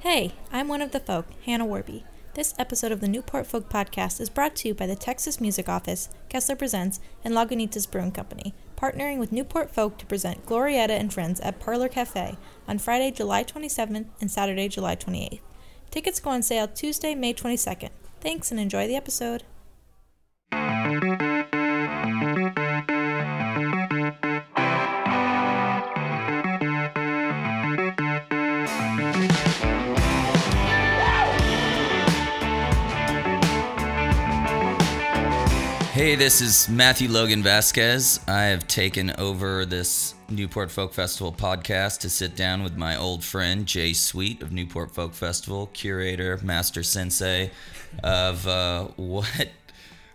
Hey, I'm one of the folk, Hannah Warby. This episode of the Newport Folk Podcast is brought to you by the Texas Music Office, Kessler Presents, and Lagunitas Brewing Company, partnering with Newport Folk to present Glorietta and Friends at Parlor Cafe on Friday, July 27th and Saturday, July 28th. Tickets go on sale Tuesday, May 22nd. Thanks and enjoy the episode. Hey, this is Matthew Logan Vasquez. I have taken over this Newport Folk Festival podcast to sit down with my old friend Jay Sweet of Newport Folk Festival, curator, master sensei of uh, what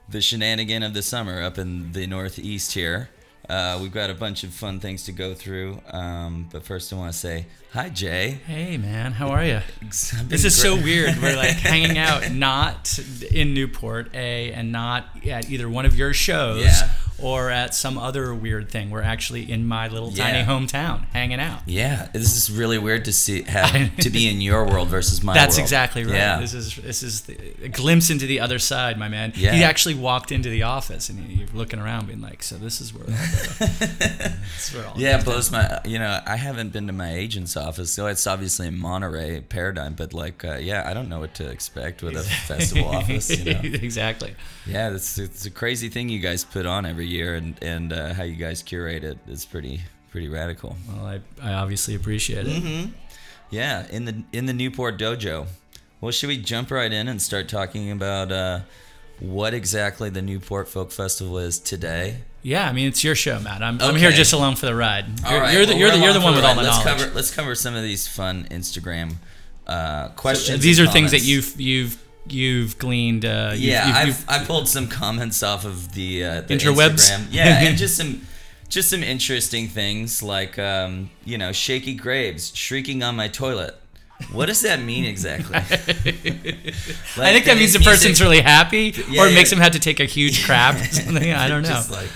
the shenanigan of the summer up in the Northeast here. Uh, we've got a bunch of fun things to go through, um, but first I want to say hi, Jay. Hey man, how are you? This is so weird. We're like hanging out not in Newport, A, and not at either one of your shows Yeah. Or at some other weird thing. We're actually in my little tiny hometown hanging out. Yeah, this is really weird to see have to be in your world versus my That's world. exactly right. Yeah. This is this is the, a glimpse into the other side, my man. Yeah. He actually walked into the office and you're looking around, being like, "So this is where, this is where all Yeah, blows my. You know, I haven't been to my agent's office, so it's obviously in Monterey, Paradigm. But like, uh, yeah, I don't know what to expect with a festival office. You know? exactly. Yeah, it's it's a crazy thing you guys put on every year, and and uh, how you guys curate it is pretty pretty radical. Well, I, I obviously appreciate it. Mm-hmm. Yeah, in the in the Newport Dojo. Well, should we jump right in and start talking about uh, what exactly the Newport Folk Festival is today? Yeah, I mean it's your show, Matt. I'm, I'm here just along for the ride. You're, All right, you're the well, you're the, you're the one with all the let's knowledge. Cover, let's cover some of these fun Instagram uh, questions. These are and things that you've you've you've gleaned. Uh, you've, yeah, you've, I've, you've- I pulled some comments off of the, uh, the Interwebs? Instagram. Yeah, and just some just some interesting things like um, you know Shakey Graves shrieking on my toilet. What does that mean exactly? I think that means the person's really happy, Yeah, or it yeah. makes him have to take a huge crap or something. I don't know. Just like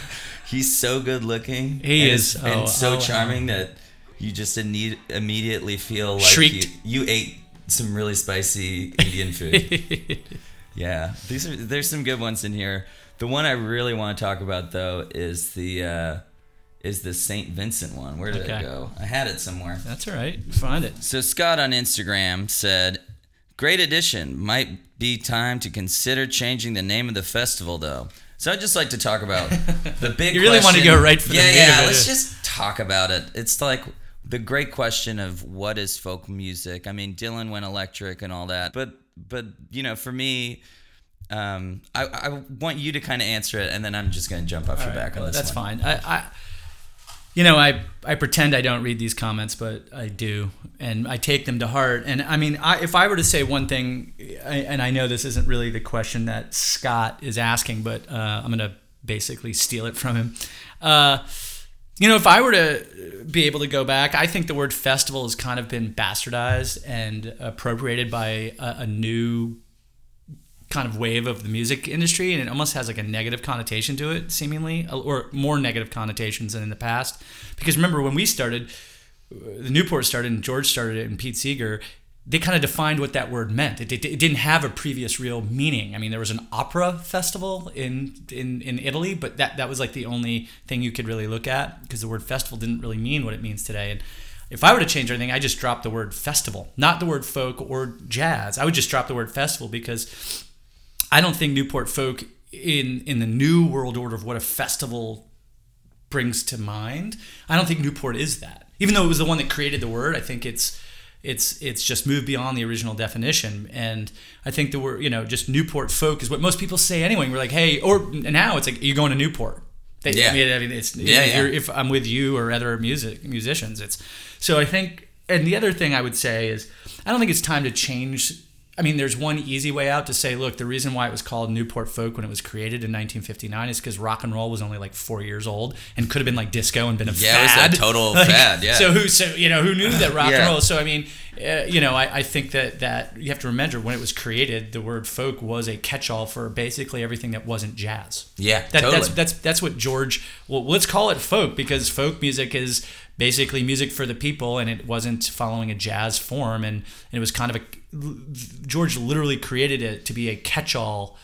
he's so good looking. He and is. and Oh, so oh, charming that you just imme- immediately feel like you, you ate some really spicy Indian food. Yeah, these are there's some good ones in here. The one I really want to talk about though is the uh, is the Saint Vincent one. Where did Okay. it go? I had it somewhere. That's all right. Find it. So Scott on Instagram said, "Great addition. Might be time to consider changing the name of the festival though." So I'd just like to talk about the big. You really want to go right for the yeah, meat yeah. Let's just talk about it. It's like the great question of what is folk music. I mean, Dylan went electric and all that, but but you know, for me. Um, I, I want you to kind of answer it, and then I'm just going to jump off your All right, back on this That's one. fine. I, I, you know, I I pretend I don't read these comments, but I do, and I take them to heart. And I mean, I, if I were to say one thing, I, and I know this isn't really the question that Scott is asking, but uh, I'm gonna basically steal it from him. Uh, you know, if I were to be able to go back, I think the word festival has kind of been bastardized and appropriated by a, a new kind of wave of the music industry and it almost has like a negative connotation to it seemingly or more negative connotations than in the past. Because remember when we started uh, the newport started and george started it and pete seeger they kind of defined what that word meant it, it, it didn't have a previous real meaning i mean there was an opera festival in in, in italy but that, that was like the only thing you could really look at because the word festival didn't really mean what it means today and if I were to change anything, I just drop the word festival, not the word folk or jazz. I would just drop the word festival because I don't think Newport folk in in the new world order of what a festival brings to mind. I don't think Newport is that. Even though it was the one that created the word, I think it's it's it's just moved beyond the original definition. And I think the word you know just Newport folk is what most people say anyway. We're like, hey, or now it's like you're going to Newport. They, Yeah. I mean, I mean, it's Yeah, yeah. If I'm with you or other music musicians, it's so I think. And the other thing I would say is, I don't think it's time to change. I mean, there's one easy way out to say, look, the reason why it was called Newport Folk when it was created in 1959 is because rock and roll was only like four years old and could have been like disco and been a Yeah, it was a fad. total fad, yeah. So who, so you know, who knew that rock Yeah. and roll? So I mean, uh, you know, I, I think that that you have to remember when it was created, the word folk was a catch-all for basically everything that wasn't jazz. Yeah, That, totally. That's that's that's what George. Well, let's call it folk because folk music is basically music for the people, and it wasn't following a jazz form, and, and it was kind of a George literally created it to be a catch-all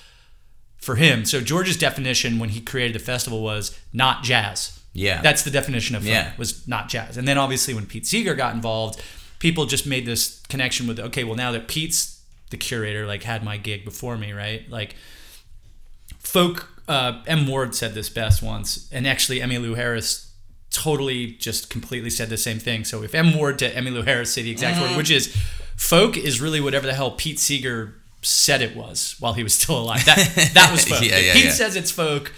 for him. So George's definition when he created the festival was not jazz. Yeah. That's the definition of folk, Yeah. was not jazz. And then obviously when Pete Seeger got involved, people just made this connection with okay, well now that Pete's the curator, like had my gig before me, right? Like folk uh, M Ward said this best once, and actually Emmylou Harris totally just completely said the same thing. So if M Ward to Emmylou Harris say the exact Mm-hmm. word, which is folk is really whatever the hell Pete Seeger said it was while he was still alive. That that was folk. Yeah, yeah, Pete yeah. says it's folk,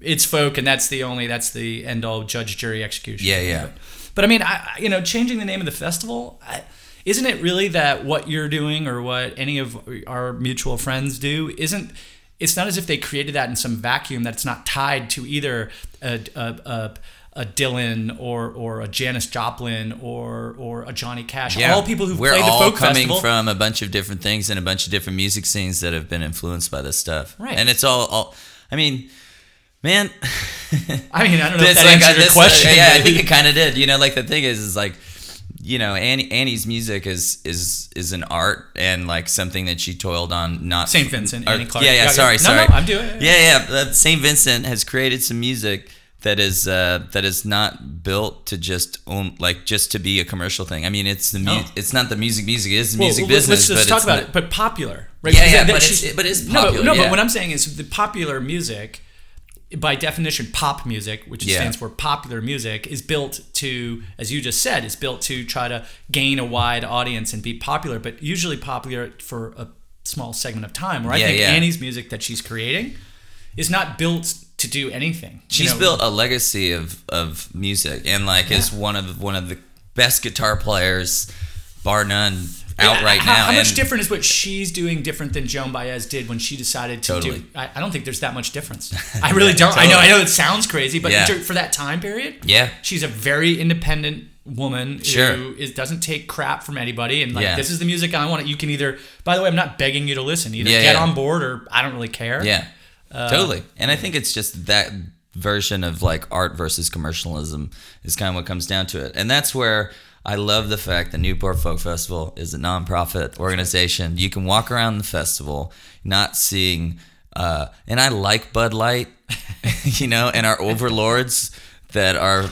it's folk, and that's the only that's the end all judge jury execution. Yeah, yeah. But, but I mean, I, you know, changing the name of the festival. I, isn't it really that what you're doing or what any of our mutual friends do isn't it's not as if they created that in some vacuum that's not tied to either a, a, a, a Dylan or or a Janis Joplin or or a Johnny Cash. Yeah. All people who've we're played the all folk coming festival. from a bunch of different things and a bunch of different music scenes that have been influenced by this stuff. Right. And it's all, all I mean, man, I mean, I don't know if that like answered your question. uh, yeah, I think it kind of did. You know, like the thing is, is like, you know, Annie, Annie's music is is is an art and like something that she toiled on. Not Saint Vincent, or- Annie Clark. Yeah, yeah. Yeah, sorry, yeah. No, sorry. no, I'm doing it. Yeah, yeah. Saint Vincent has created some music that is uh, that is not built to just own like just to be a commercial thing. I mean, it's the mu- No. it's not the music. Music is the Well, music well, business. Let's, talk about not- it, but popular, right? Yeah, yeah, that- but it's- but it's no, but- popular, No, yeah. but what I'm saying is the popular music, by definition, pop music, which Yeah. stands for popular music, is built to, as you just said, is built to try to gain a wide audience and be popular, but usually popular for a small segment of time. Where I think yeah. Annie's music that she's creating is not built to do anything. you She's know? built a legacy of, of music and like is one of one of the best guitar players, bar none, out Yeah, right how, now. How much different is what she's doing different than Joan Baez did when she decided to Totally. do? I, I don't think there's that much difference. I really don't. I know. I know it sounds crazy, but Yeah. for that time period, Yeah. she's a very independent woman Sure. who is, doesn't take crap from anybody and like Yeah. this is the music I want. It. You can either. By the way, I'm not begging you to listen. Either Yeah, get yeah. on board or I don't really care. Yeah, Uh, totally. And I think it's just that version of like art versus commercialism is kind of what comes down to it. And that's where I love the fact that Newport Folk Festival is a nonprofit organization. You can walk around the festival not seeing, uh, and I like Bud Light, you know, and our overlords that are.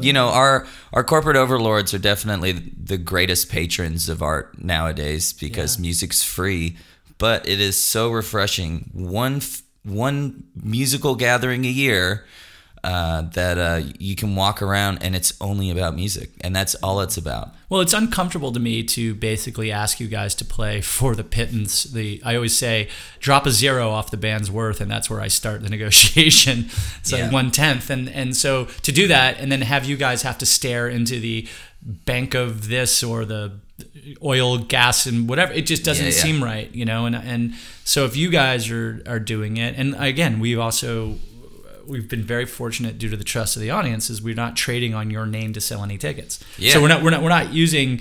You know, our our corporate overlords are definitely the greatest patrons of art nowadays because Yeah. music's free, but it is so refreshing. One f- one musical gathering a year uh, that uh, you can walk around and it's only about music, and that's all it's about. Well, it's uncomfortable to me to basically ask you guys to play for the pittance. The I always say drop a zero off the band's worth, and that's where I start the negotiation. It's Yeah. like one tenth, and and so to do that, and then have you guys have to stare into the bank of this or the oil, gas, and whatever. It just doesn't Yeah, yeah. seem right, you know. And and so if you guys are are doing it, and again, we've also we've been very fortunate due to the trust of the audience is we're not trading on your name to sell any tickets. Yeah. So we're not we're not we're not using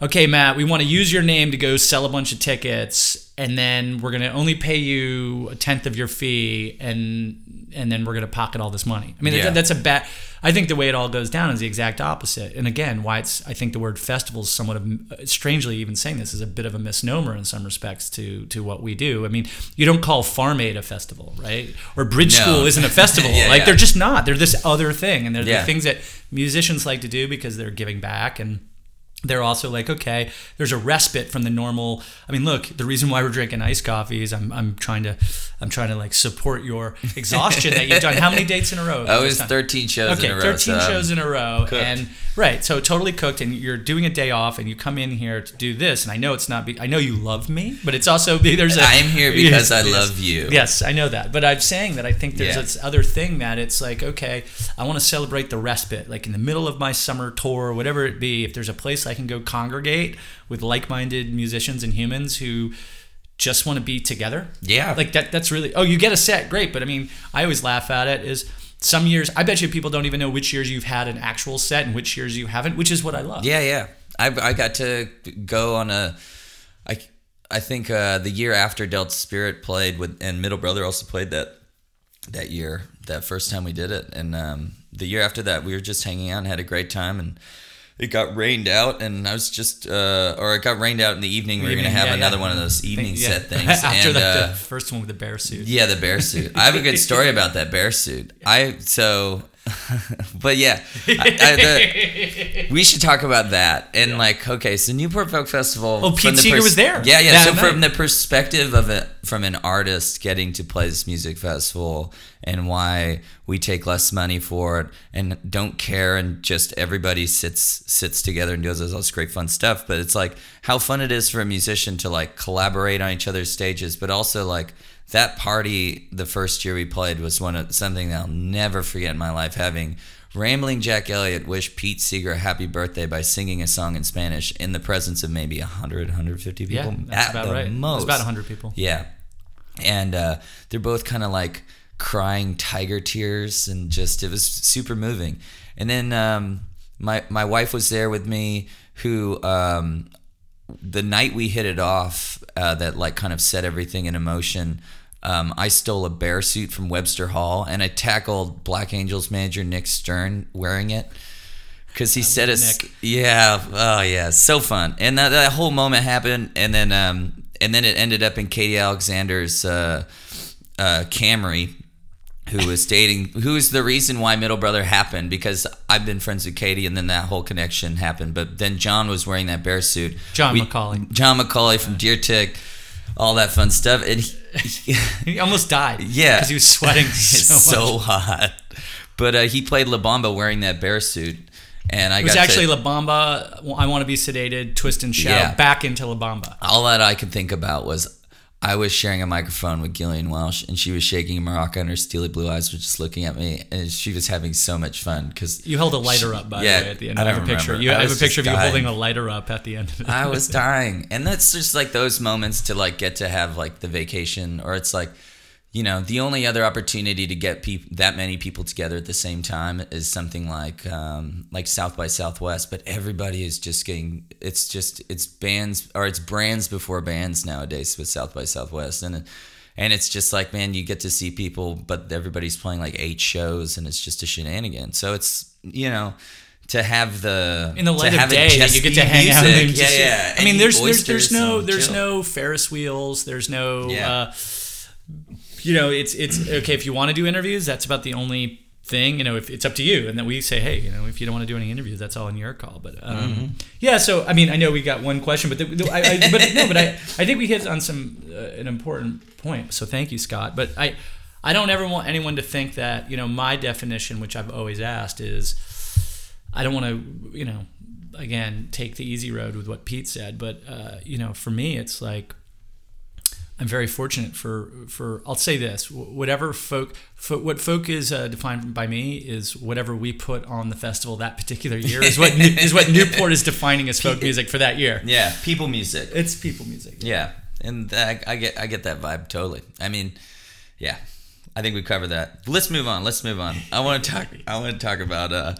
okay, Matt, we want to use your name to go sell a bunch of tickets and then we're going to only pay you a tenth of your fee and and then we're going to pocket all this money. I mean, Yeah. that's a bad I think the way it all goes down is the exact opposite. And again, why it's I think the word festival is somewhat of strangely even saying this is a bit of a misnomer in some respects to to what we do. I mean, you don't call Farm Aid a festival, right? Or Bridge No. School isn't a festival. Yeah, like yeah. they're just not. They're this other thing, and they're the things that musicians like to do because they're giving back and. They're also like, okay, there's a respite from the normal. I mean, look, the reason why we're drinking iced coffee is I'm, I'm trying to, I'm trying to like support your exhaustion that you've done. How many dates in a row? Oh, it was 13 shows Okay, in a row. 13 so, shows in a row. cooked. And right, so totally cooked and you're doing a day off and you come in here to do this and I know it's not be, I know you love me, but it's also there's a I am here because I love you. Yes, I know that. But I'm saying that I think there's Yeah. this other thing that it's like, okay, I want to celebrate the respite. Like in the middle of my summer tour, whatever it be, if there's a place I can go congregate with like-minded musicians and humans who just want to be together. Yeah. Like that that's really Oh, you get a set, great, but I mean, I always laugh at it is some years I bet you people don't even know which years you've had an actual set and which years you haven't, which is what I love. Yeah, yeah. I, I got to go on a. I, I think uh, the year after Delta Spirit played with and Middle Brother also played that that year, that first time we did it, and um, the year after that, we were just hanging out and had a great time and. It got rained out, and I was just, uh, or it got rained out in the evening. We were gonna have yeah, another yeah. one of those evening Think- set things. After and, the, uh, the first one with the bear suit. yeah, the bear suit. I have a good story about that bear suit. I so, but yeah, I, I, the, we should talk about that. And like, okay, so Newport Folk Festival. Oh, Pete Seeger was there Yeah, yeah. So from the perspective of it, from an artist getting to play this music festival, and why we take less money for it, and don't care, and just everybody sits sits together and does all this great fun stuff. But it's like how fun it is for a musician to like collaborate on each other's stages, but also like that party the first year we played was one of something that I'll never forget in my life having rambling Jack Elliott wish Pete Seeger a happy birthday by singing a song in Spanish in the presence of maybe 100 150 people Yeah, that's at about the right. Most about 100 people. yeah and uh, they're both kind of like crying tiger tears and just it was super moving and then um, my my wife was there with me who um, the night we hit it off uh, that like kind of set everything in motion um, I stole a bear suit from Webster Hall and I tackled Black Angels manager Nick Stern wearing it. Because he said it's Nick. yeah oh yeah so fun. And that, that whole moment happened and then um and then it ended up in Katie Alexander's uh, uh, Camry who was dating who is the reason why middle brother happened because I've been friends with Katie and then that whole connection happened. But then John was wearing that bear suit. John McCauley. John McCauley from Deer Tick all that fun stuff. And he, He almost died. yeah Because he was sweating so, so, hot but uh, he played La Bamba wearing that bear suit and I It was actually to, La Bamba, I Want to Be Sedated, Twist and Shout, Yeah. back into La Bamba. all that I could think about was I was sharing a microphone with Gillian Welch, and she was shaking a maraca, and her steely blue eyes were just looking at me, and she was having so much fun because You held a lighter up, by yeah, the way, at the end. I I have a picture. remember. You, I have a picture of just you holding a lighter up at the end. I was dying, and that's just like those moments to like get to have like the vacation, or it's like, you know, the only other opportunity to get peop- that many people together at the same time is something like um, like South by Southwest, but everybody is just getting it's just it's bands or it's brands before bands nowadays with South by Southwest, and. and it's just like, man, you get to see people, but everybody's playing like eight shows, and it's just a shenanigan. So it's you know, to have the in the to light of day that you get to hang out and yeah, just, yeah. I mean, there's there's there's no there's chill. no Ferris wheels. There's no Yeah. uh, you know it's it's okay if you want to do interviews. That's about the only thing. You know, if it's up to you, and then we say, hey, you know, if you don't want to do any interviews, that's all in your call. But um, Mm-hmm. yeah, so I mean, I know we got one question, but the, the- I, I, but no, but I I think we hit on some uh, an important point. So thank you, Scott. But I. I don't ever want anyone to think that, you know, my definition, which I've always asked, is I don't want to, you know, again, take the easy road with what Pete said, but uh, you know, for me, it's like I'm very fortunate for for I'll say this: whatever folk, fo- what folk is uh, defined by me is whatever we put on the festival that particular year is what New- is what Newport is defining as folk music for that year. Yeah, people music. It's people music. Yeah, and I, I get I get that vibe totally. I mean, yeah, I think we covered that. Let's move on. Let's move on. I want to talk. I want to talk about uh,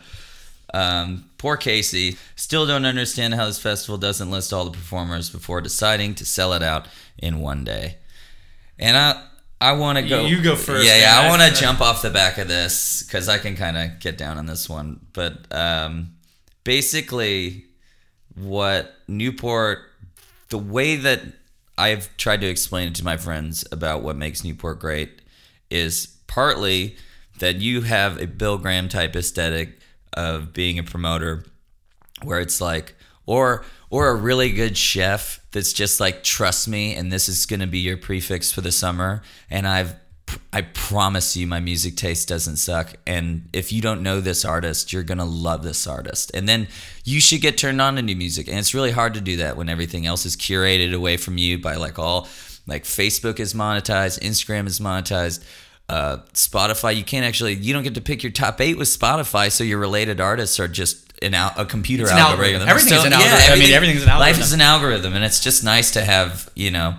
um, poor Casey. Still don't understand how this festival doesn't list all the performers before deciding to sell it out in one day. And I I want to go. You go first, Yeah, yeah. I want to jump off the back of this because I can kind of get down on this one. But um, basically, what Newport, the way that I've tried to explain it to my friends about what makes Newport great is partly that you have a Bill Graham type aesthetic of being a promoter where it's like or or a really good chef that's just like trust me and this is going to be your prefix for the summer and I've I promise you my music taste doesn't suck and if you don't know this artist you're going to love this artist. And then you should get turned on to new music and it's really hard to do that when everything else is curated away from you by like all like Facebook is monetized Instagram is monetized uh, Spotify, you can't actually, you don't get to pick your top eight with Spotify, so your related artists are just an al- a computer It's an algorithm. algorithm. Everything's an algorithm. I mean, everything's an algorithm. Life is an algorithm, and it's just nice to have, you know,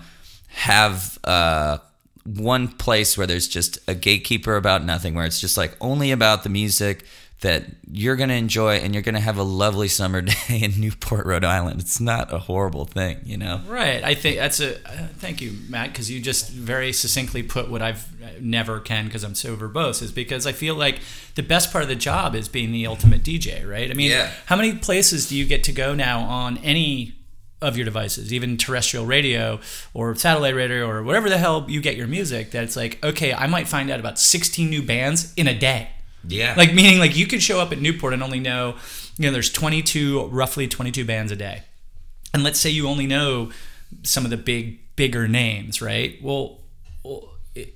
have uh, one place where there's just a gatekeeper about nothing, where it's just like only about the music that you're going to enjoy and you're going to have a lovely summer day in Newport, Rhode Island. It's not a horrible thing, you know? Right. I think that's a uh, thank you, Matt, because you just very succinctly put what I've uh, never can because I'm so verbose is because I feel like the best part of the job is being the ultimate DJ, right? I mean, Yeah. how many places do you get to go now on any of your devices, even terrestrial radio or satellite radio or whatever the hell you get your music? That it's like, okay, I might find out about 16 new bands in a day. Yeah. Like meaning like you could show up at Newport and only know, you know, there's 22 roughly 22 bands a day. And let's say you only know some of the big bigger names, right? Well, well,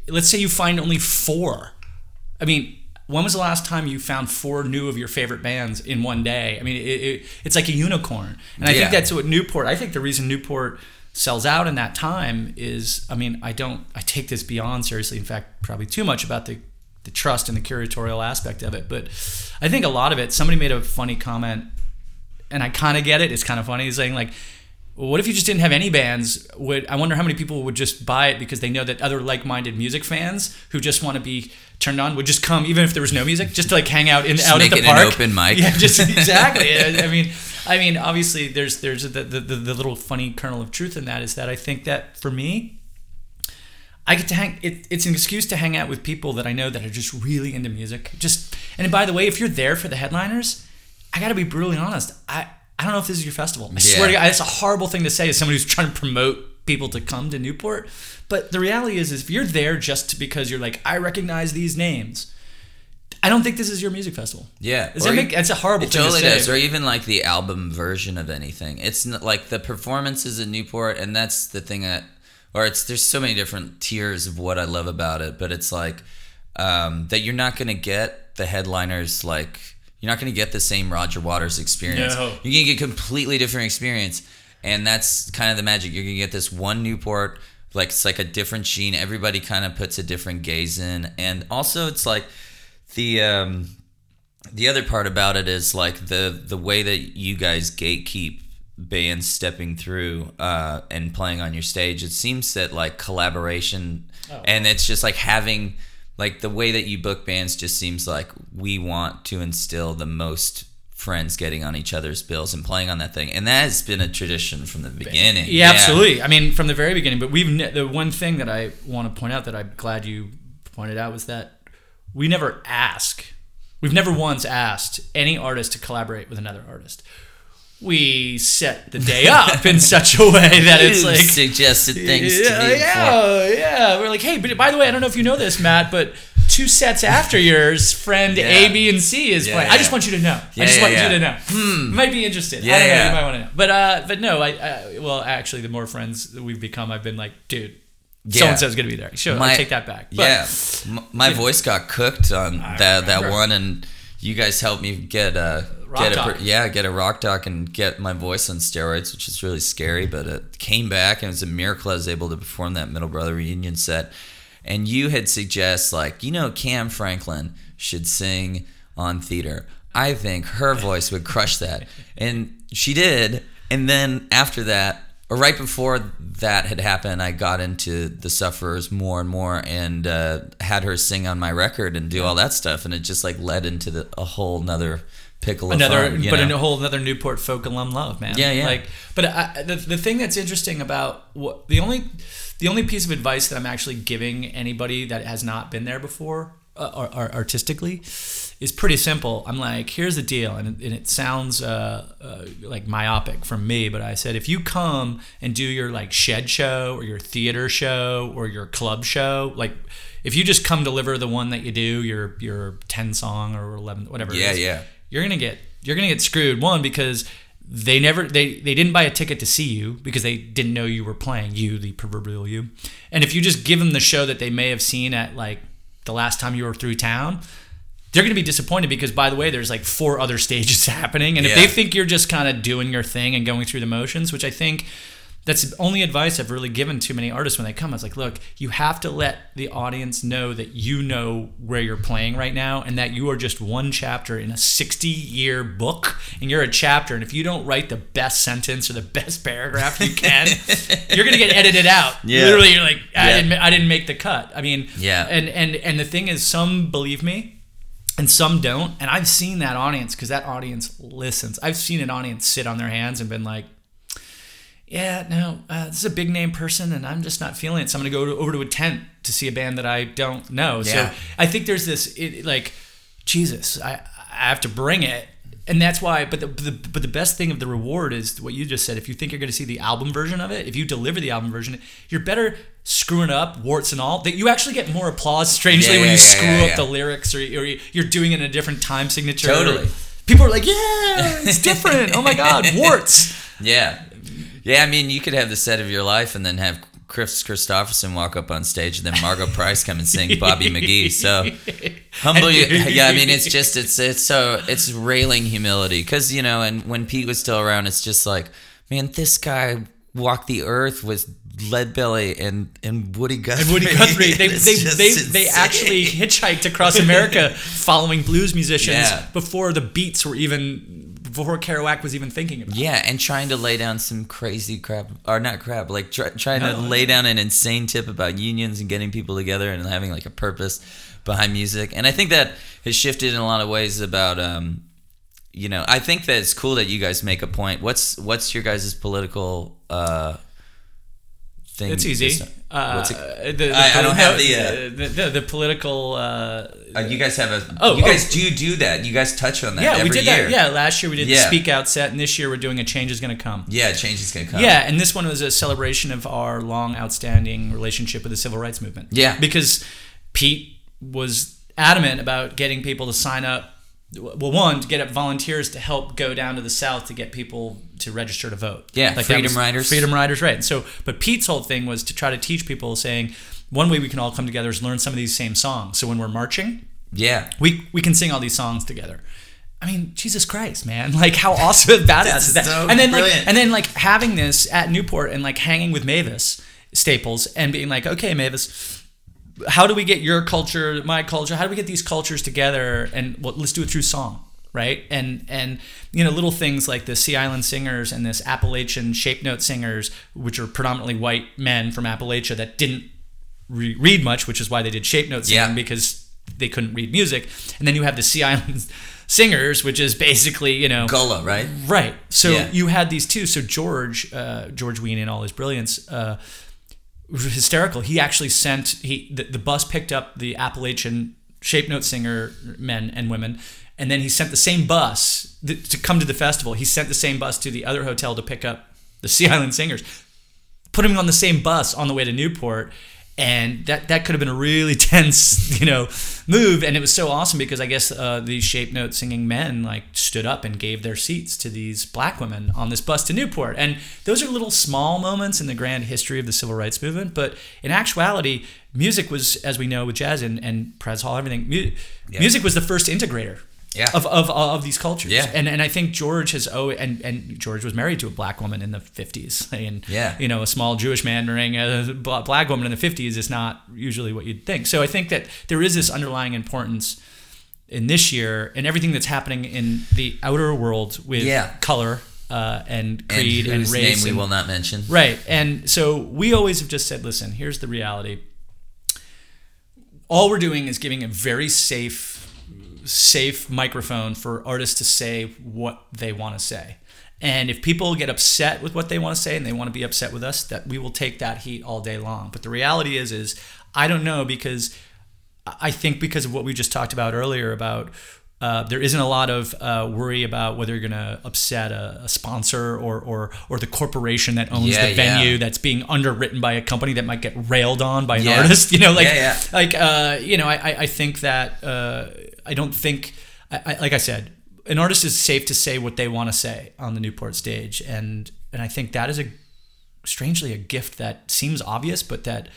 let's say you find only 4. I mean, when was the last time you found four new of your favorite bands in one day? I mean, it, it, it's like a unicorn. And I Yeah. think that's what Newport, I think the reason Newport sells out in that time is, I mean, I don't, I take this beyond seriously. In fact, probably too much about the, the trust and the curatorial aspect of it. But I think a lot of it, somebody made a funny comment and I kind of get it. It's kind of funny. Saying like, well, what if you just didn't have any bands? Would I wonder how many people would just buy it because they know that other like-minded music fans who just want to be turned on would just come even if there was no music, just to like hang out in out make at the park. open mic. Yeah, just exactly. I mean, I mean, obviously, there's there's the, the the the little funny kernel of truth in that is that I think that for me, I get to hang. It, it's an excuse to hang out with people that I know that are just really into music. Just and by the way, if you're there for the headliners, I got to be brutally honest. I I don't know if this is your festival. I swear to God, it's a horrible thing to say as somebody who's trying to promote people to come to Newport. But the reality is, is if you're there just because you're like, I recognize these names. I don't think this is your music festival. Yeah, Does or that make? That's a horrible It thing totally to say. does, or even like the album version of anything. It's like the performances in Newport, and that's the thing that, or it's there's so many different tiers of what I love about it, but it's like um, that you're not gonna get the headliners like you're not gonna get the same Roger Waters experience. No. You're gonna get a completely different experience, and that's kind of the magic. You're gonna get this one Newport, like it's like a different sheen. Everybody kind of puts a different gaze in, and also it's like the um the other part about it is like the the way that you guys gatekeep bands stepping through uh, and playing on your stage. It seems that like collaboration, and it's just like having like the way that you book bands just seems like we want to instill the most friends getting on each other's bills and playing on that thing, and that has been a tradition from the beginning. Yeah, absolutely. I mean, from the very beginning. But we've the one thing that I want to point out that I'm glad you pointed out was that we never ask. We've never once asked any artist to collaborate with another artist. We set the day up in such a way that it's like suggested things yeah, to me. before. yeah, yeah. We're like, hey, but by the way, I don't know if you know this, Matt, but two sets after yours, friend Yeah. A, B, and C is Yeah, playing. I just want you to know. Yeah, I just yeah, want yeah. you to know. Hmm. Might be interested. Yeah, I don't know. yeah. You might want to know. But uh, but no, I, I well, actually, the more friends that we've become, I've been like, dude, so Yeah. and so's gonna be there. Sure, My- take that back. But, yeah, M- my voice got cooked on that that remember. one, and you guys helped me get a Get a yeah get a rock doc and get my voice on steroids, which is really scary. But it came back, and it was a miracle I was able to perform that Middle Brother reunion set. And you had suggest like you know Kam Franklin should sing on theater. I think her voice would crush that, and she did. And then after that, or right before that had happened, I got into the Suffers more and more, and uh, had her sing on my record and do all that stuff, and it just like led into the, a whole nother pickle of another fun, but know? a whole another Newport folk alum love, man. Yeah, yeah. Like, but I, the the thing that's interesting about what the only the only piece of advice that I'm actually giving anybody that has not been there before, uh, or, or artistically, is pretty simple. I'm like, here's the deal, and, and it sounds uh, uh, like myopic from me, but I said if you come and do your like shed show or your theater show or your club show, like. If you just come deliver the one that you do, your your ten song or eleven, whatever. it Yeah, is, yeah. You're gonna get you're gonna get screwed. One because they never they they didn't buy a ticket to see you because they didn't know you were playing you the proverbial you. And if you just give them the show that they may have seen at like the last time you were through town, they're gonna be disappointed because by the way, there's like four other stages happening, and if they think you're just kind of doing your thing and going through the motions, which I think. That's the only advice I've really given to many artists when they come. I was like, look, you have to let the audience know that you know where you're playing right now and that you are just one chapter in a 60 year book and you're a chapter. And if you don't write the best sentence or the best paragraph you can, you're going to get edited out. Yeah. Literally, you're like, I, Yeah. didn't, I didn't make the cut. I mean, Yeah. And, and, and the thing is, some believe me, and some don't. And I've seen that audience because that audience listens. I've seen an audience sit on their hands and been like, yeah, no, uh, this is a big name person, and I'm just not feeling it. So I'm gonna go to, over to a tent to see a band that I don't know. Yeah. So I think there's this it, like, Jesus, I I have to bring it, and that's why. But the, the but the best thing of the reward is what you just said. If you think you're gonna see the album version of it, if you deliver the album version, you're better screwing up, warts and all. That you actually get more applause. Strangely, Yeah, when you yeah, screw yeah, up the lyrics or, or you're doing it in a different time signature. Totally. People are like, yeah, it's different. oh my God, warts. Yeah. Yeah, I mean, you could have the set of your life and then have Kris Kristofferson walk up on stage and then Margo Price come and sing Bobby McGee. So humble you. Yeah, I mean, it's just, it's, it's so, it's railing humility. Cause, you know, and when Pete was still around, it's just like, man, this guy walked the earth with Leadbelly and, and Woody Guthrie. And Woody Guthrie, they, they, they, they actually hitchhiked across America following blues musicians Yeah. before the beats were even, before Kerouac was even thinking about it. Yeah, and trying to lay down some crazy crap, or not crap, like try, trying to No. lay down an insane tip about unions and getting people together and having like a purpose behind music. And I think that has shifted in a lot of ways about, um, you know, I think that it's cool that you guys make a point. What's what's your guys' political uh, thing? It's easy. this- Uh, what's it- the, the, I- I don't have the, uh, the, the, the political. Uh, Uh, you guys have a. Oh, you guys oh. do do that. You guys touch on that. yeah, we did year. that. Yeah, last year we did Yeah. the Speak Out set, and this year we're doing a Change is Going to Come. Yeah, change is gonna come. Yeah, and this one was a celebration of our long outstanding relationship with the civil rights movement. Yeah. Because Pete was adamant about getting people to sign up. Well, one, to get up volunteers to help go down to the South to get people to register to vote. Yeah, that Freedom Riders. Freedom Riders, right. So, but Pete's whole thing was to try to teach people saying, one way we can all come together is learn some of these same songs. So when we're marching, Yeah. we we can sing all these songs together. I mean, Jesus Christ, man! Like, how awesome and badass That's is that? so and then brilliant. like, and then like having this at Newport and like hanging with Mavis Staples and being like, okay, Mavis, how do we get your culture, my culture? How do we get these cultures together? And well, let's do it through song, right? And and you know, little things like the Sea Island Singers and this Appalachian Shape Note Singers, which are predominantly white men from Appalachia that didn't re- read much, which is why they did shape note singing Yeah. because they couldn't read music. And then you have the Sea Island Singers, which is basically you know Gullah, right? right. So Yeah. you had these two. So George, uh, George Wein, in all his brilliance. Uh, hysterical. He actually sent he the, the bus picked up the Appalachian shape note singer men and women, and then he sent the same bus th- to come to the festival. He sent the same bus to the other hotel to pick up the Sea Island Singers put him on the same bus on the way to Newport. And that, that could have been a really tense, you know, move. And it was so awesome because I guess uh, these shape note singing men like stood up and gave their seats to these black women on this bus to Newport. And those are little small moments in the grand history of the civil rights movement. But in actuality, music was, as we know with jazz and, and Prez Hall, everything, mu- music was the first integrator. Yeah. Of, of, of these cultures. Yeah. And and I think George has oh and, and George was married to a black woman in the 50s. And Yeah. you know, a small Jewish man marrying a black woman in the 50s is not usually what you'd think. So I think that there is this underlying importance in this year and everything that's happening in the outer world with Yeah. color uh, and creed and and, race. name we will not mention. Right. And so we always have just said, listen, here's the reality. All we're doing is giving a very safe safe microphone for artists to say what they want to say. And if people get upset with what they want to say and they want to be upset with us, that we will take that heat all day long. But the reality is is I don't know because I think because of what we just talked about earlier about uh, there isn't a lot of uh, worry about whether you're going to upset a, a sponsor or, or or the corporation that owns Yeah, the venue yeah. that's being underwritten by a company that might get railed on by an Yeah. artist. You know, like like uh, you know, I I- I think that uh, I don't think I, I, like I said, an artist is safe to say what they want to say on the Newport stage, and and I think that is a strangely a gift that seems obvious, but that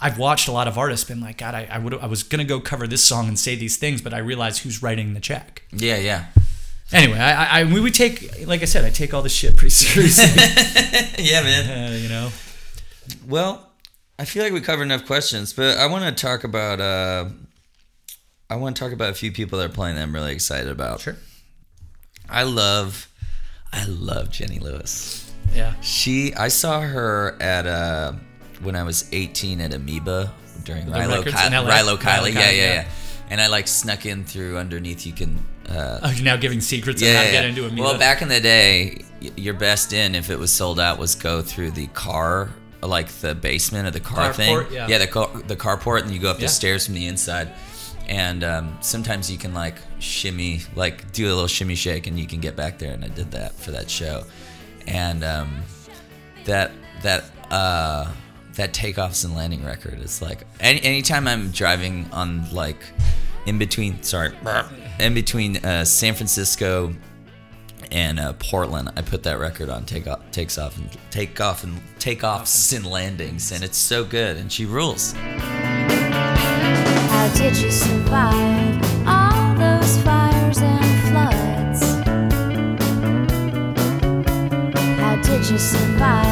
I've watched a lot of artists been like, God, I, I would I was gonna go cover this song and say these things, but I realized who's writing the check. Yeah, yeah. Anyway, I, I, I we would take, like I said, I take all this shit pretty seriously. yeah, man. uh, you know, Well, I feel like we covered enough questions, but I want to talk about. Uh, I want to talk about a few people that are playing that I'm really excited about. Sure. I love, I love Jenny Lewis. yeah, She, I saw her at uh, when I was 18 at Amoeba during The Rilo, Ki- Rilo Kiley. Yeah, yeah, yeah. yeah. and I like snuck in through underneath. You can. Uh, Oh, you're now giving secrets on how to get into a meetup. well, back in the day, your best in if it was sold out was go through the car, like the basement of the car thing. Carport, yeah. the car, the carport, and you go up Yeah. the stairs from the inside. And um, sometimes you can like shimmy, like do a little shimmy shake, and you can get back there. And I did that for that show, and um, that that uh, that takeoffs and landing record is like any anytime I'm driving on like in between sorry in between uh, San Francisco and uh, Portland, I put that record on take off, takes off and take off and take takeoffs and landings, and it's so good, and she rules. Did you survive all those fires and floods? How did you survive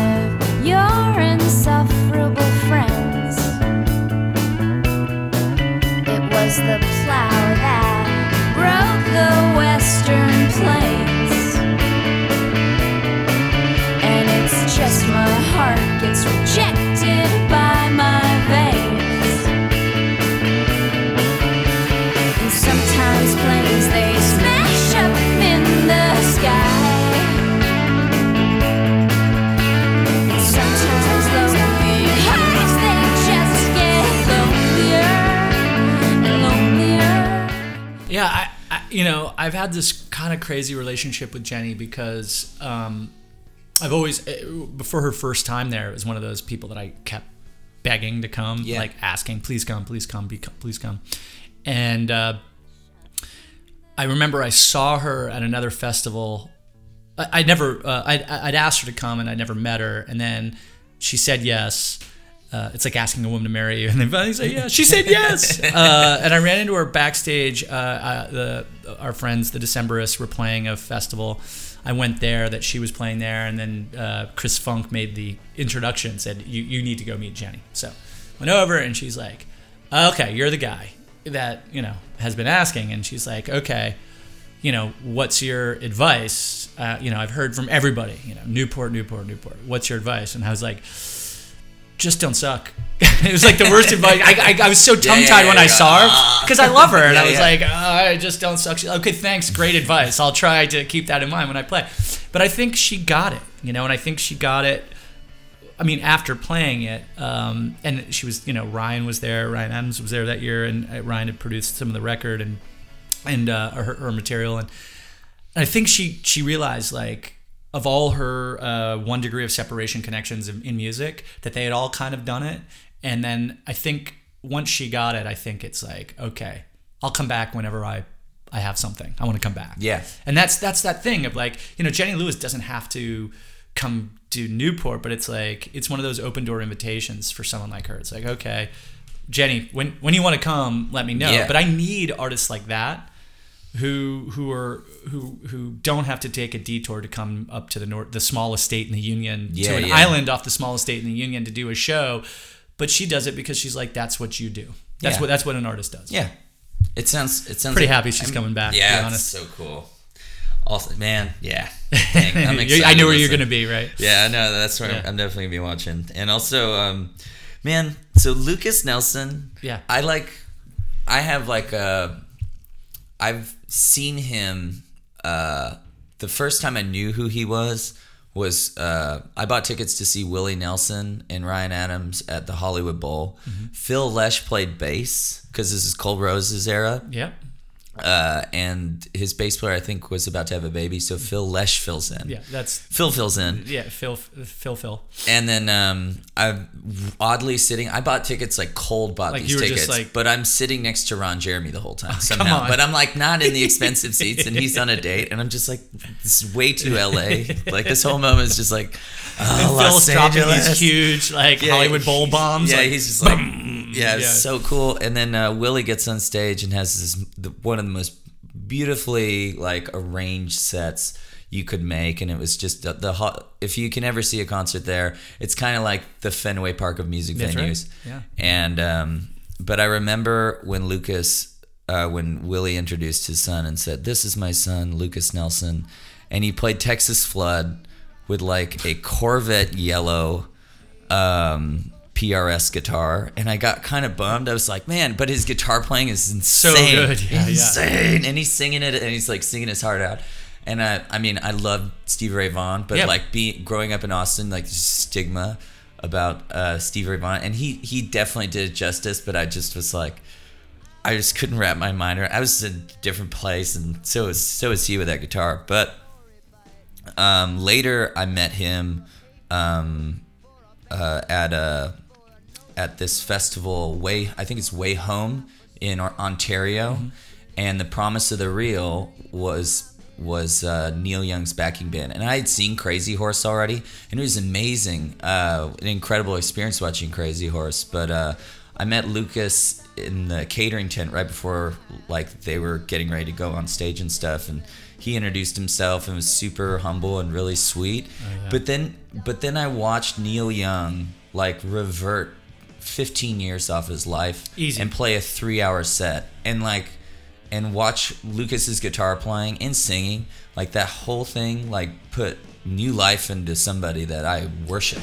I've had this kind of crazy relationship with Jenny because um, I've always, eh, before her first time there, it was one of those people that I kept begging to come, Yeah. like asking, please come, please come, be, please come. And uh, I remember I saw her at another festival. I, I never, uh, I'd, I'd asked her to come and I never met her. And then she said yes. Uh, it's like asking a woman to marry you, and then finally say yes. She said yes, uh, and I ran into her backstage. Uh, uh, the our friends, the Decemberists, were playing a festival. I went there that she was playing there, and then uh, Chris Funk made the introduction. Said you you need to go meet Jenny. So went over, and she's like, "Okay, you're the guy that you know has been asking," and she's like, "Okay." you know, what's your advice? Uh, you know, I've heard from everybody, you know, Newport, Newport, Newport. What's your advice? And I was like, just don't suck. it was like the worst advice. I, I, I was so tongue tied yeah, when I saw her because I love her, and Yeah, I was yeah. like, oh, I just don't suck. She's like, okay, thanks, great advice. I'll try to keep that in mind when I play. But I think she got it, you know, and I think she got it. I mean, after playing it, um, and she was, you know, Ryan was there, Ryan Adams was there that year, and uh, Ryan had produced some of the record and and uh, her, her material, and I think she she realized like of all her uh, one degree of separation connections in, in music that they had all kind of done it, and then I think once she got it, I think it's like okay, I'll come back whenever I I have something. I want to come back. Yeah. And that's that's that thing of like, you know, Jenny Lewis doesn't have to come to Newport, but it's like it's one of those open door invitations for someone like her. It's like, okay, Jenny, when when you want to come, let me know. Yeah. But I need artists like that who who are who who don't have to take a detour to come up to the north the small estate in the Union Yeah, to an yeah. island off the small estate in the Union to do a show. But she does it because she's like, that's what you do. That's Yeah. what that's what an artist does. Yeah, it sounds it sounds Pretty like- happy she's I'm- coming back, to be Yeah, it's honest. so cool. Also, man, yeah, Dang, I'm excited I know where you're gonna be, right? Yeah, I know that's where Yeah. I'm, I'm definitely gonna be watching. And also, um, man, so Lukas Nelson. Yeah. I like. I have like a. I've seen him. Uh, the first time I knew who he was was uh, I bought tickets to see Willie Nelson and Ryan Adams at the Hollywood Bowl. Mm-hmm. Phil Lesh played bass because this is Cold Roses era Yep. Uh, and his bass player I think was about to have a baby, so Phil Lesh fills in. Yeah, that's Phil fills in, yeah. Phil, Phil, Phil. and then um, I'm oddly sitting. I bought tickets like cold bought Like, these tickets, like- but I'm sitting next to Ron Jeremy the whole time somehow. on. But I'm like not in the expensive seats, and he's on a date, and I'm just like this is way too LA. like this whole moment is just like oh, Los Phil's Angeles. these huge like Yeah, Hollywood bowl bombs. Yeah, like, he's just like, yeah, it's Yeah. so cool. And then uh, Willie gets on stage and has this the, one of the most beautifully like arranged sets you could make, and it was just the, the hot. If you can ever see a concert there, it's kind of like the Fenway Park of music That's right. venues. Yeah. And um, but I remember when Lukas, uh, when Willie introduced his son and said, "This is my son, Lukas Nelson," and he played Texas Flood with like a Corvette yellow um, PRS guitar, and I got kind of bummed. I was like, man, but his guitar playing is insane, good. Yeah, yeah. insane, and he's singing it, and he's like singing his heart out. And I, I mean, I love Stevie Ray Vaughan, but Yeah. like being growing up in Austin, like stigma about uh, Stevie Ray Vaughan, and he he definitely did it justice. But I just was like, I just couldn't wrap my mind around. I was in a different place, and so was so was he with that guitar. But um, later, I met him um, uh, at a at this festival. Way I think it's WayHome in Ontario, and the Promise of the Real was was uh, Neil Young's backing band, and I had seen Crazy Horse already, and it was amazing, uh, an incredible experience watching Crazy Horse. But uh, I met Lukas in the catering tent right before like they were getting ready to go on stage and stuff, and he introduced himself and was super humble and really sweet. Oh, but then, but then I watched Neil Young like revert 15 years off his life Easy. and play a three-hour set, and like and watch Lukas's guitar playing and singing, like that whole thing, like put new life into somebody that I worship.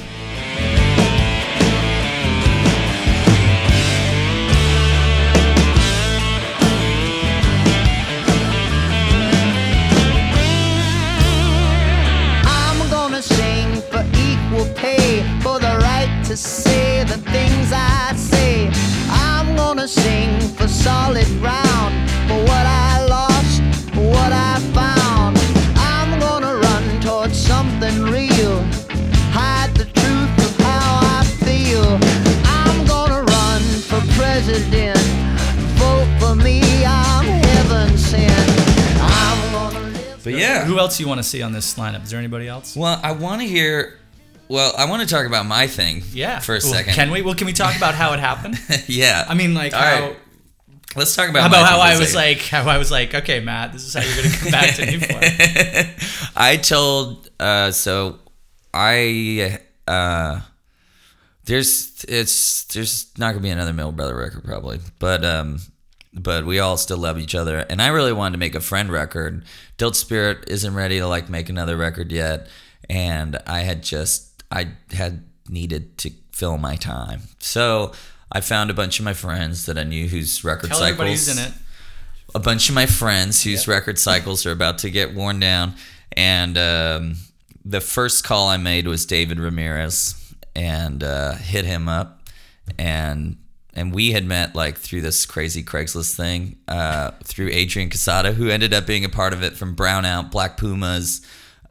Else you want to see on this lineup? Is there anybody else? well, I want to hear. Well, I want to talk about my thing. Yeah. for a Well, second. Can we? Well, can we talk about how it happened? yeah. I mean, like All how. right. Let's talk about How about how I was like, how I was like, okay, Matt, this is how you're gonna come back to Newport. I told uh so I uh there's it's there's not gonna be another Middle Brother record probably. But um but we all still love each other and I really wanted to make a friend record. Delta Spirit isn't ready to like make another record yet and I had just I had needed to fill my time. So I found a bunch of my friends that I knew whose record Tell cycles everybody who's in it. a bunch of my friends whose record cycles are about to get worn down. And um, the first call I made was David Ramirez and uh, hit him up. And and we had met like through this crazy Craigslist thing uh, through Adrian Quesada, who ended up being a part of it from Brownout, Black Pumas.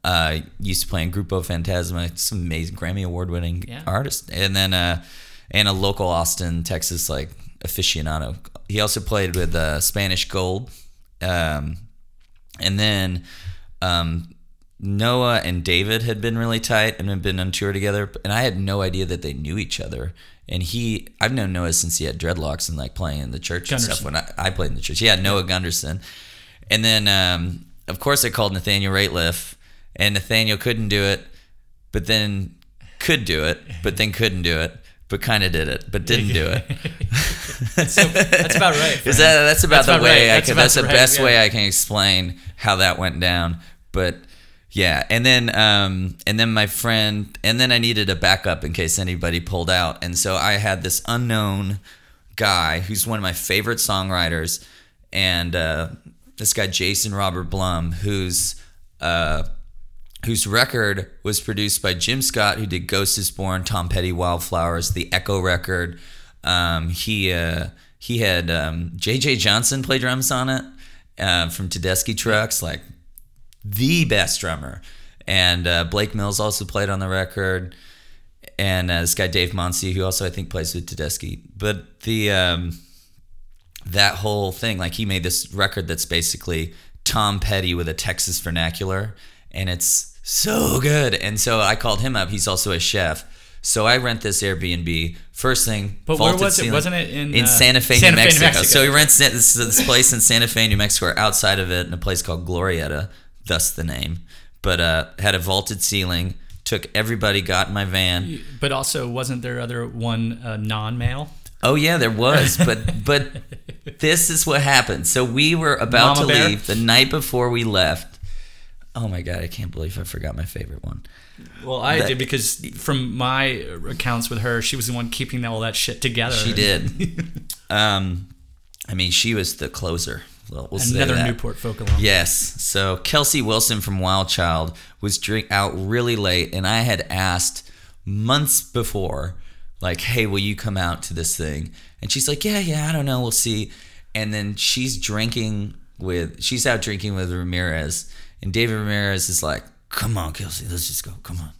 Uh, used to play in Grupo Fantasma, some amazing Grammy award winning Yeah. artist, and then uh, and a local Austin, Texas like aficionado. He also played with uh, Spanish Gold, um, and then um, Noah and David had been really tight and had been on tour together, and I had no idea that they knew each other. And he, I've known Noah since he had dreadlocks and like playing in the church and stuff. When I, I played in the church, yeah, Noah Gundersen. And then, um, of course, I called Nathaniel Rateliff, and Nathaniel couldn't do it, but then could do it, but then couldn't do it, but kind of did it, but didn't do it. So that's about right. Is that that's about That's the about way right. I That's can. about That's the right, best yeah. way I can explain how that went down. But yeah, and then um and then my friend and then I needed a backup in case anybody pulled out, and so I had this unknown guy who's one of my favorite songwriters, and uh, this guy Jason Robert Blum, who's uh whose record was produced by Jim Scott, who did Ghost is Born, Tom Petty, Wildflowers, the Echo record. Um, he uh, he had um, J.J. Johnson play drums on it uh, from Tedeschi Trucks, like the best drummer. And uh, Blake Mills also played on the record, and uh, this guy Dave Monsey, who also I think plays with Tedeschi. But the um, that whole thing, like he made this record that's basically Tom Petty with a Texas vernacular, and it's so good. And so I called him up. He's also a chef. So I rent this Airbnb. First thing, But where was it? Wasn't it in, in uh, Santa Fe, Santa New, Fe, New Mexico. Mexico? So he rents this, this place in Santa Fe, New Mexico. or Outside of it, in a place called Glorieta, thus the name. But uh, had a vaulted ceiling. Took everybody, got in my van. But also, wasn't there other one uh, non-male? Oh yeah, there was, but but this is what happened. So we were about Mama to Bear? leave the night before we left. Oh my god, I can't believe I forgot my favorite one. Well, I That- did because from my accounts with her, she was the one keeping all that shit together. She did. um, I mean, she was the closer. We'll, we'll Another. Newport folk alum. Yes. So Kelsey Wilson from Wild Child was drink out really late, and I had asked months before, like, "Hey, will you come out to this thing?" And she's like, "Yeah, yeah, I don't know, we'll see." And then she's drinking with, she's out drinking with Ramirez, and David Ramirez is like, "Come on, Kelsey, let's just go, come on."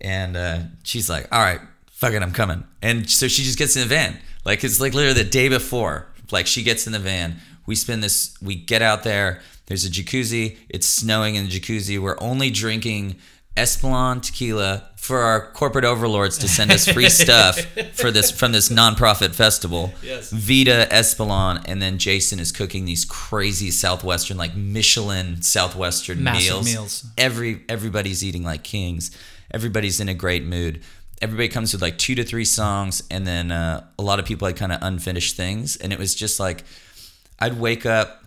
And uh, she's like, "All right, fuck it, I'm coming." And so she just gets in the van. Like it's like literally the day before. Like she gets in the van. We spend this. We get out there. There's a jacuzzi. It's snowing in the jacuzzi. We're only drinking Espolon tequila for our corporate overlords to send us free stuff for this from this nonprofit festival. Yes. Vita Espolon, and then Jason is cooking these crazy southwestern, like Michelin southwestern meals. meals. Every everybody's eating like kings. Everybody's in a great mood. Everybody comes with like two to three songs, and then uh, a lot of people had kind of unfinished things, and it was just like I'd wake up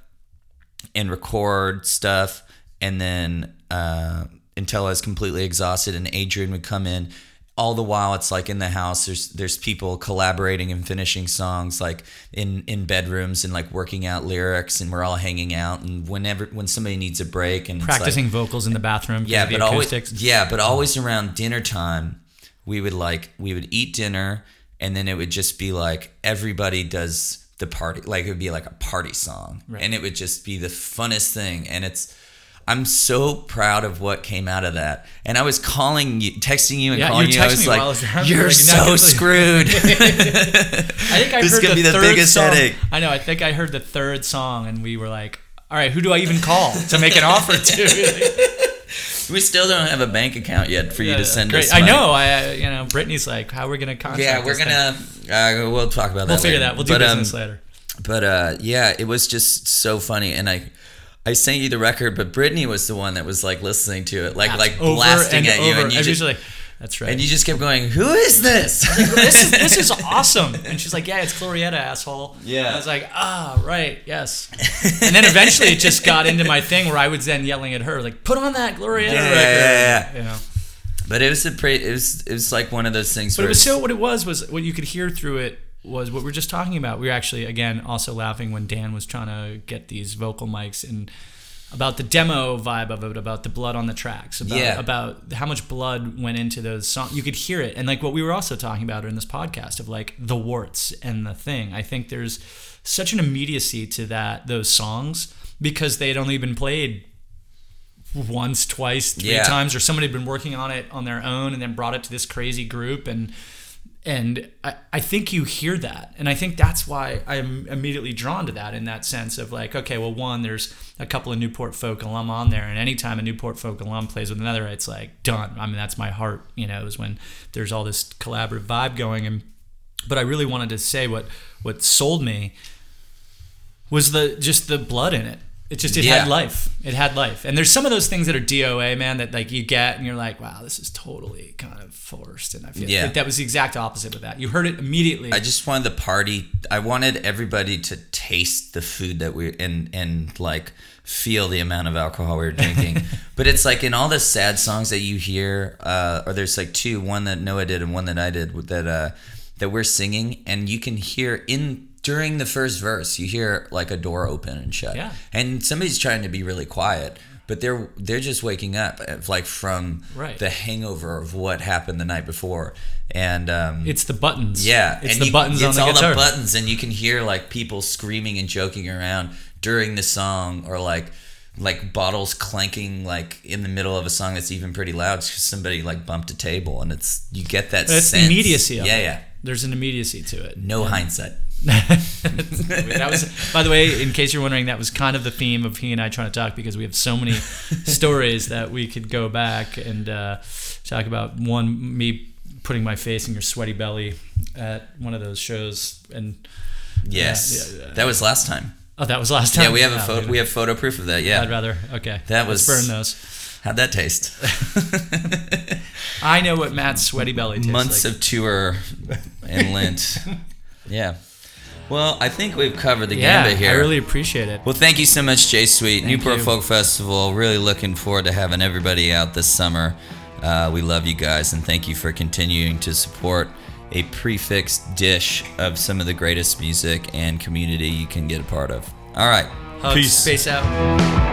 and record stuff, and then uh, until I was completely exhausted, and Adrian would come in. All the while, it's like in the house. There's there's people collaborating and finishing songs, like in in bedrooms and like working out lyrics, and we're all hanging out. And whenever when somebody needs a break, and it's like- Practicing vocals in the bathroom, yeah, but always yeah, but always around dinner time, we would like we would eat dinner, and then it would just be like everybody does the party, like it would be like a party song, and it would just be the funnest thing, and it's. I'm so proud of what came out of that, and I was calling you, texting you, and Yeah, calling you. I was like, I was "You're like, so screwed." I think I This is heard the be the third biggest song. headache. I know. I think I heard the third song, and we were like, "All right, who do I even call to make an offer to?" we still don't have a bank account yet for you to send Great. us. I money. know. I, you know, Brittany's like, "How are we gonna contact?" Yeah, we're gonna. Uh, we'll talk about that. We'll figure later. that. We'll do But, um, business later. But uh, yeah, it was just so funny, and I, I sent you the record, but Brittany was the one that was like listening to it, like like Over blasting and at you, and you I just, usually, that's right. and you just kept going, "Who is this?" this is this is awesome. And she's like, yeah, it's Glorietta, asshole. Yeah. And I was like, ah, right, yes. And then eventually it just got into my thing where I was then yelling at her, like, put on that Glorietta Yeah, record. yeah, yeah. You know. but it was a pretty. It was it was like one of those things. But it was so what it was was what you could hear through it was what we are just talking about. We were actually again also laughing when Dan was trying to get these vocal mics and about the demo vibe of it, about the blood on the tracks, about Yeah. about how much blood went into those songs. You could hear it, and like what we were also talking about in this podcast of like the warts and the thing. I think there's such an immediacy to that those songs because they had only been played once, twice, three Yeah. times, or somebody had been working on it on their own and then brought it to this crazy group and and I, I think you hear that. And i think that's why i'm immediately drawn to that in that sense of like okay well one there's a couple of newport folk alum on there. And anytime a newport folk alum plays with another it's like done. I mean that's my heart you know is when there's all this collaborative vibe going. And but i really wanted to say what what sold me was the just the blood in it it just it Yeah. had life it had life and there's some of those things that are doa man that like you get and you're like wow this is totally kind of forced and i feel Yeah. like that was the exact opposite with that you heard it immediately I just wanted the party. I wanted everybody to taste the food that we and and like feel the amount of alcohol we were drinking. but it's like in all the sad songs that you hear, uh, or there's like two, one that Noah did and one that I did that uh, that we're singing, and you can hear in during the first verse, you hear like a door open and shut, Yeah. and somebody's trying to be really quiet. But they're they're just waking up, uh, like from Right. the hangover of what happened the night before, and um, it's the buttons yeah, it's the you- buttons it's on the all guitar the buttons, and you can hear like people screaming and joking around during the song, or like like bottles clanking like in the middle of a song that's even pretty loud because somebody like bumped a table, and it's you get that it's sense. immediacy of yeah, it yeah, there's an immediacy to it no hindsight. That was by the way in case you're wondering that was kind of the theme of he and i trying to talk because we have so many stories that we could go back and uh, talk about one me putting my face in your sweaty belly at one of those shows and Yes, yeah, yeah. that was last time. oh that was last time Yeah, we have a Yeah, photo. We have photo proof of that. Yeah, I'd rather okay That let's was- burn those how'd that taste? i know what matt's sweaty belly tastes Months like of tour and lint. yeah. Well, I think we've covered the Yeah, gambit here. I really appreciate it. Well, thank you so much, Jay Sweet. Thank Newport you. Folk Festival. Really looking forward to having everybody out this summer. Uh, we love you guys, and thank you for continuing to support a prefixed dish of some of the greatest music and community you can get a part of. All right. Hugs. Peace. Space out.